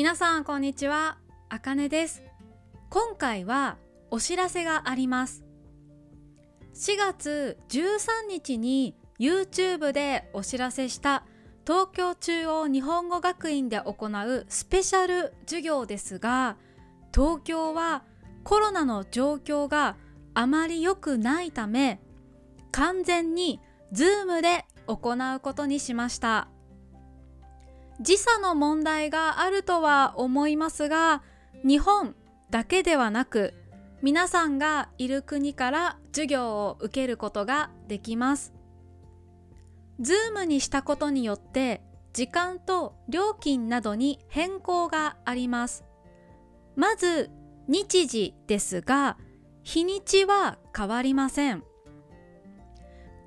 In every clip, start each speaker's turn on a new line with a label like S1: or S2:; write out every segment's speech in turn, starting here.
S1: 皆さんこんにちは。あかねです。今回はお知らせがあります。4月13日に YouTube でお知らせした東京中央日本語学院で行うスペシャル授業ですが東京はコロナの状況があまり良くないため完全に Zoom で行うことにしました。時差の問題があるとは思いますが日本だけではなく皆さんがいる国から授業を受けることができます。Zoom にしたことによって時間と料金などに変更があります。まず日時ですが日にちは変わりません。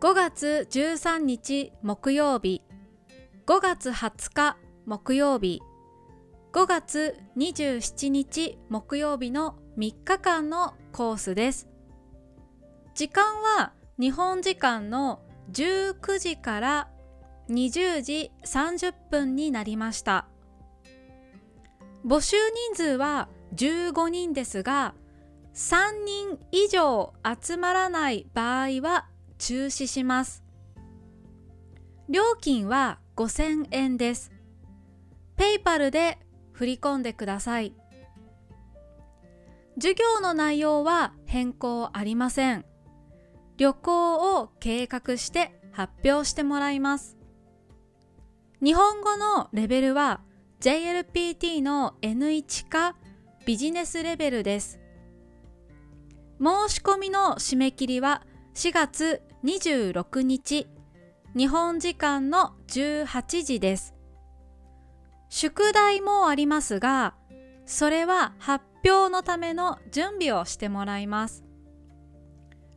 S1: 5月13日木曜日5月20日木曜日。5月27日木曜日の3日間のコースです。時間は日本時間の19時から20時30分になりました。募集人数は15人ですが3人以上集まらない場合は中止します。料金は5000円です。ペイパルで振り込んでください。授業の内容は変更ありません。旅行を計画して発表してもらいます。日本語のレベルは JLPT の N1 かビジネスレベルです。申し込みの締め切りは4月26日。日本時間の18時です。宿題もありますがそれは発表のための準備をしてもらいます。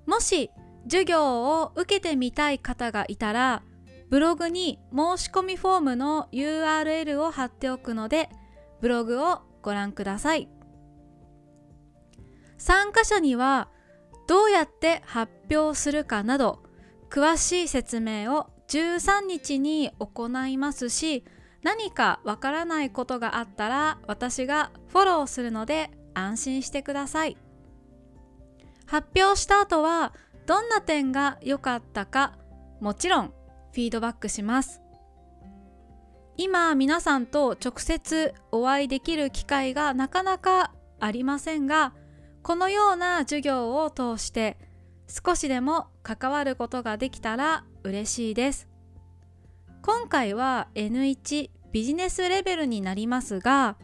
S1: もし授業を受けてみたい方がいたらブログに申し込みフォームの URL を貼っておくのでブログをご覧ください。参加者にはどうやって発表するかなど詳しい説明を13日に行いますし何かわからないことがあったら私がフォローするので安心してください。発表した後はどんな点が良かったかもちろんフィードバックします。今皆さんと直接お会いできる機会がなかなかありませんがこのような授業を通して少しでも関わることができたら嬉しいです。今回は N1 ビジネスレベルになりますが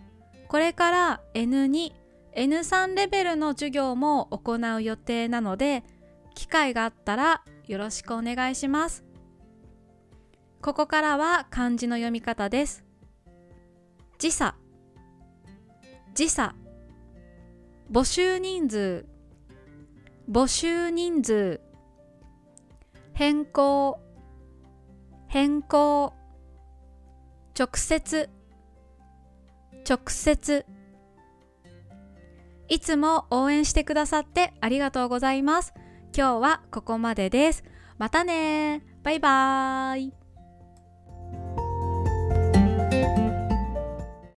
S1: これから N2、N3 レベルの授業も行う予定なので機会があったらよろしくお願いします。ここからは漢字の読み方です。時差。時差。募集人数。募集人数。変更。変更。直接。直接。いつも応援してくださってありがとうございます。今日はここまでです。またねバイバーイ。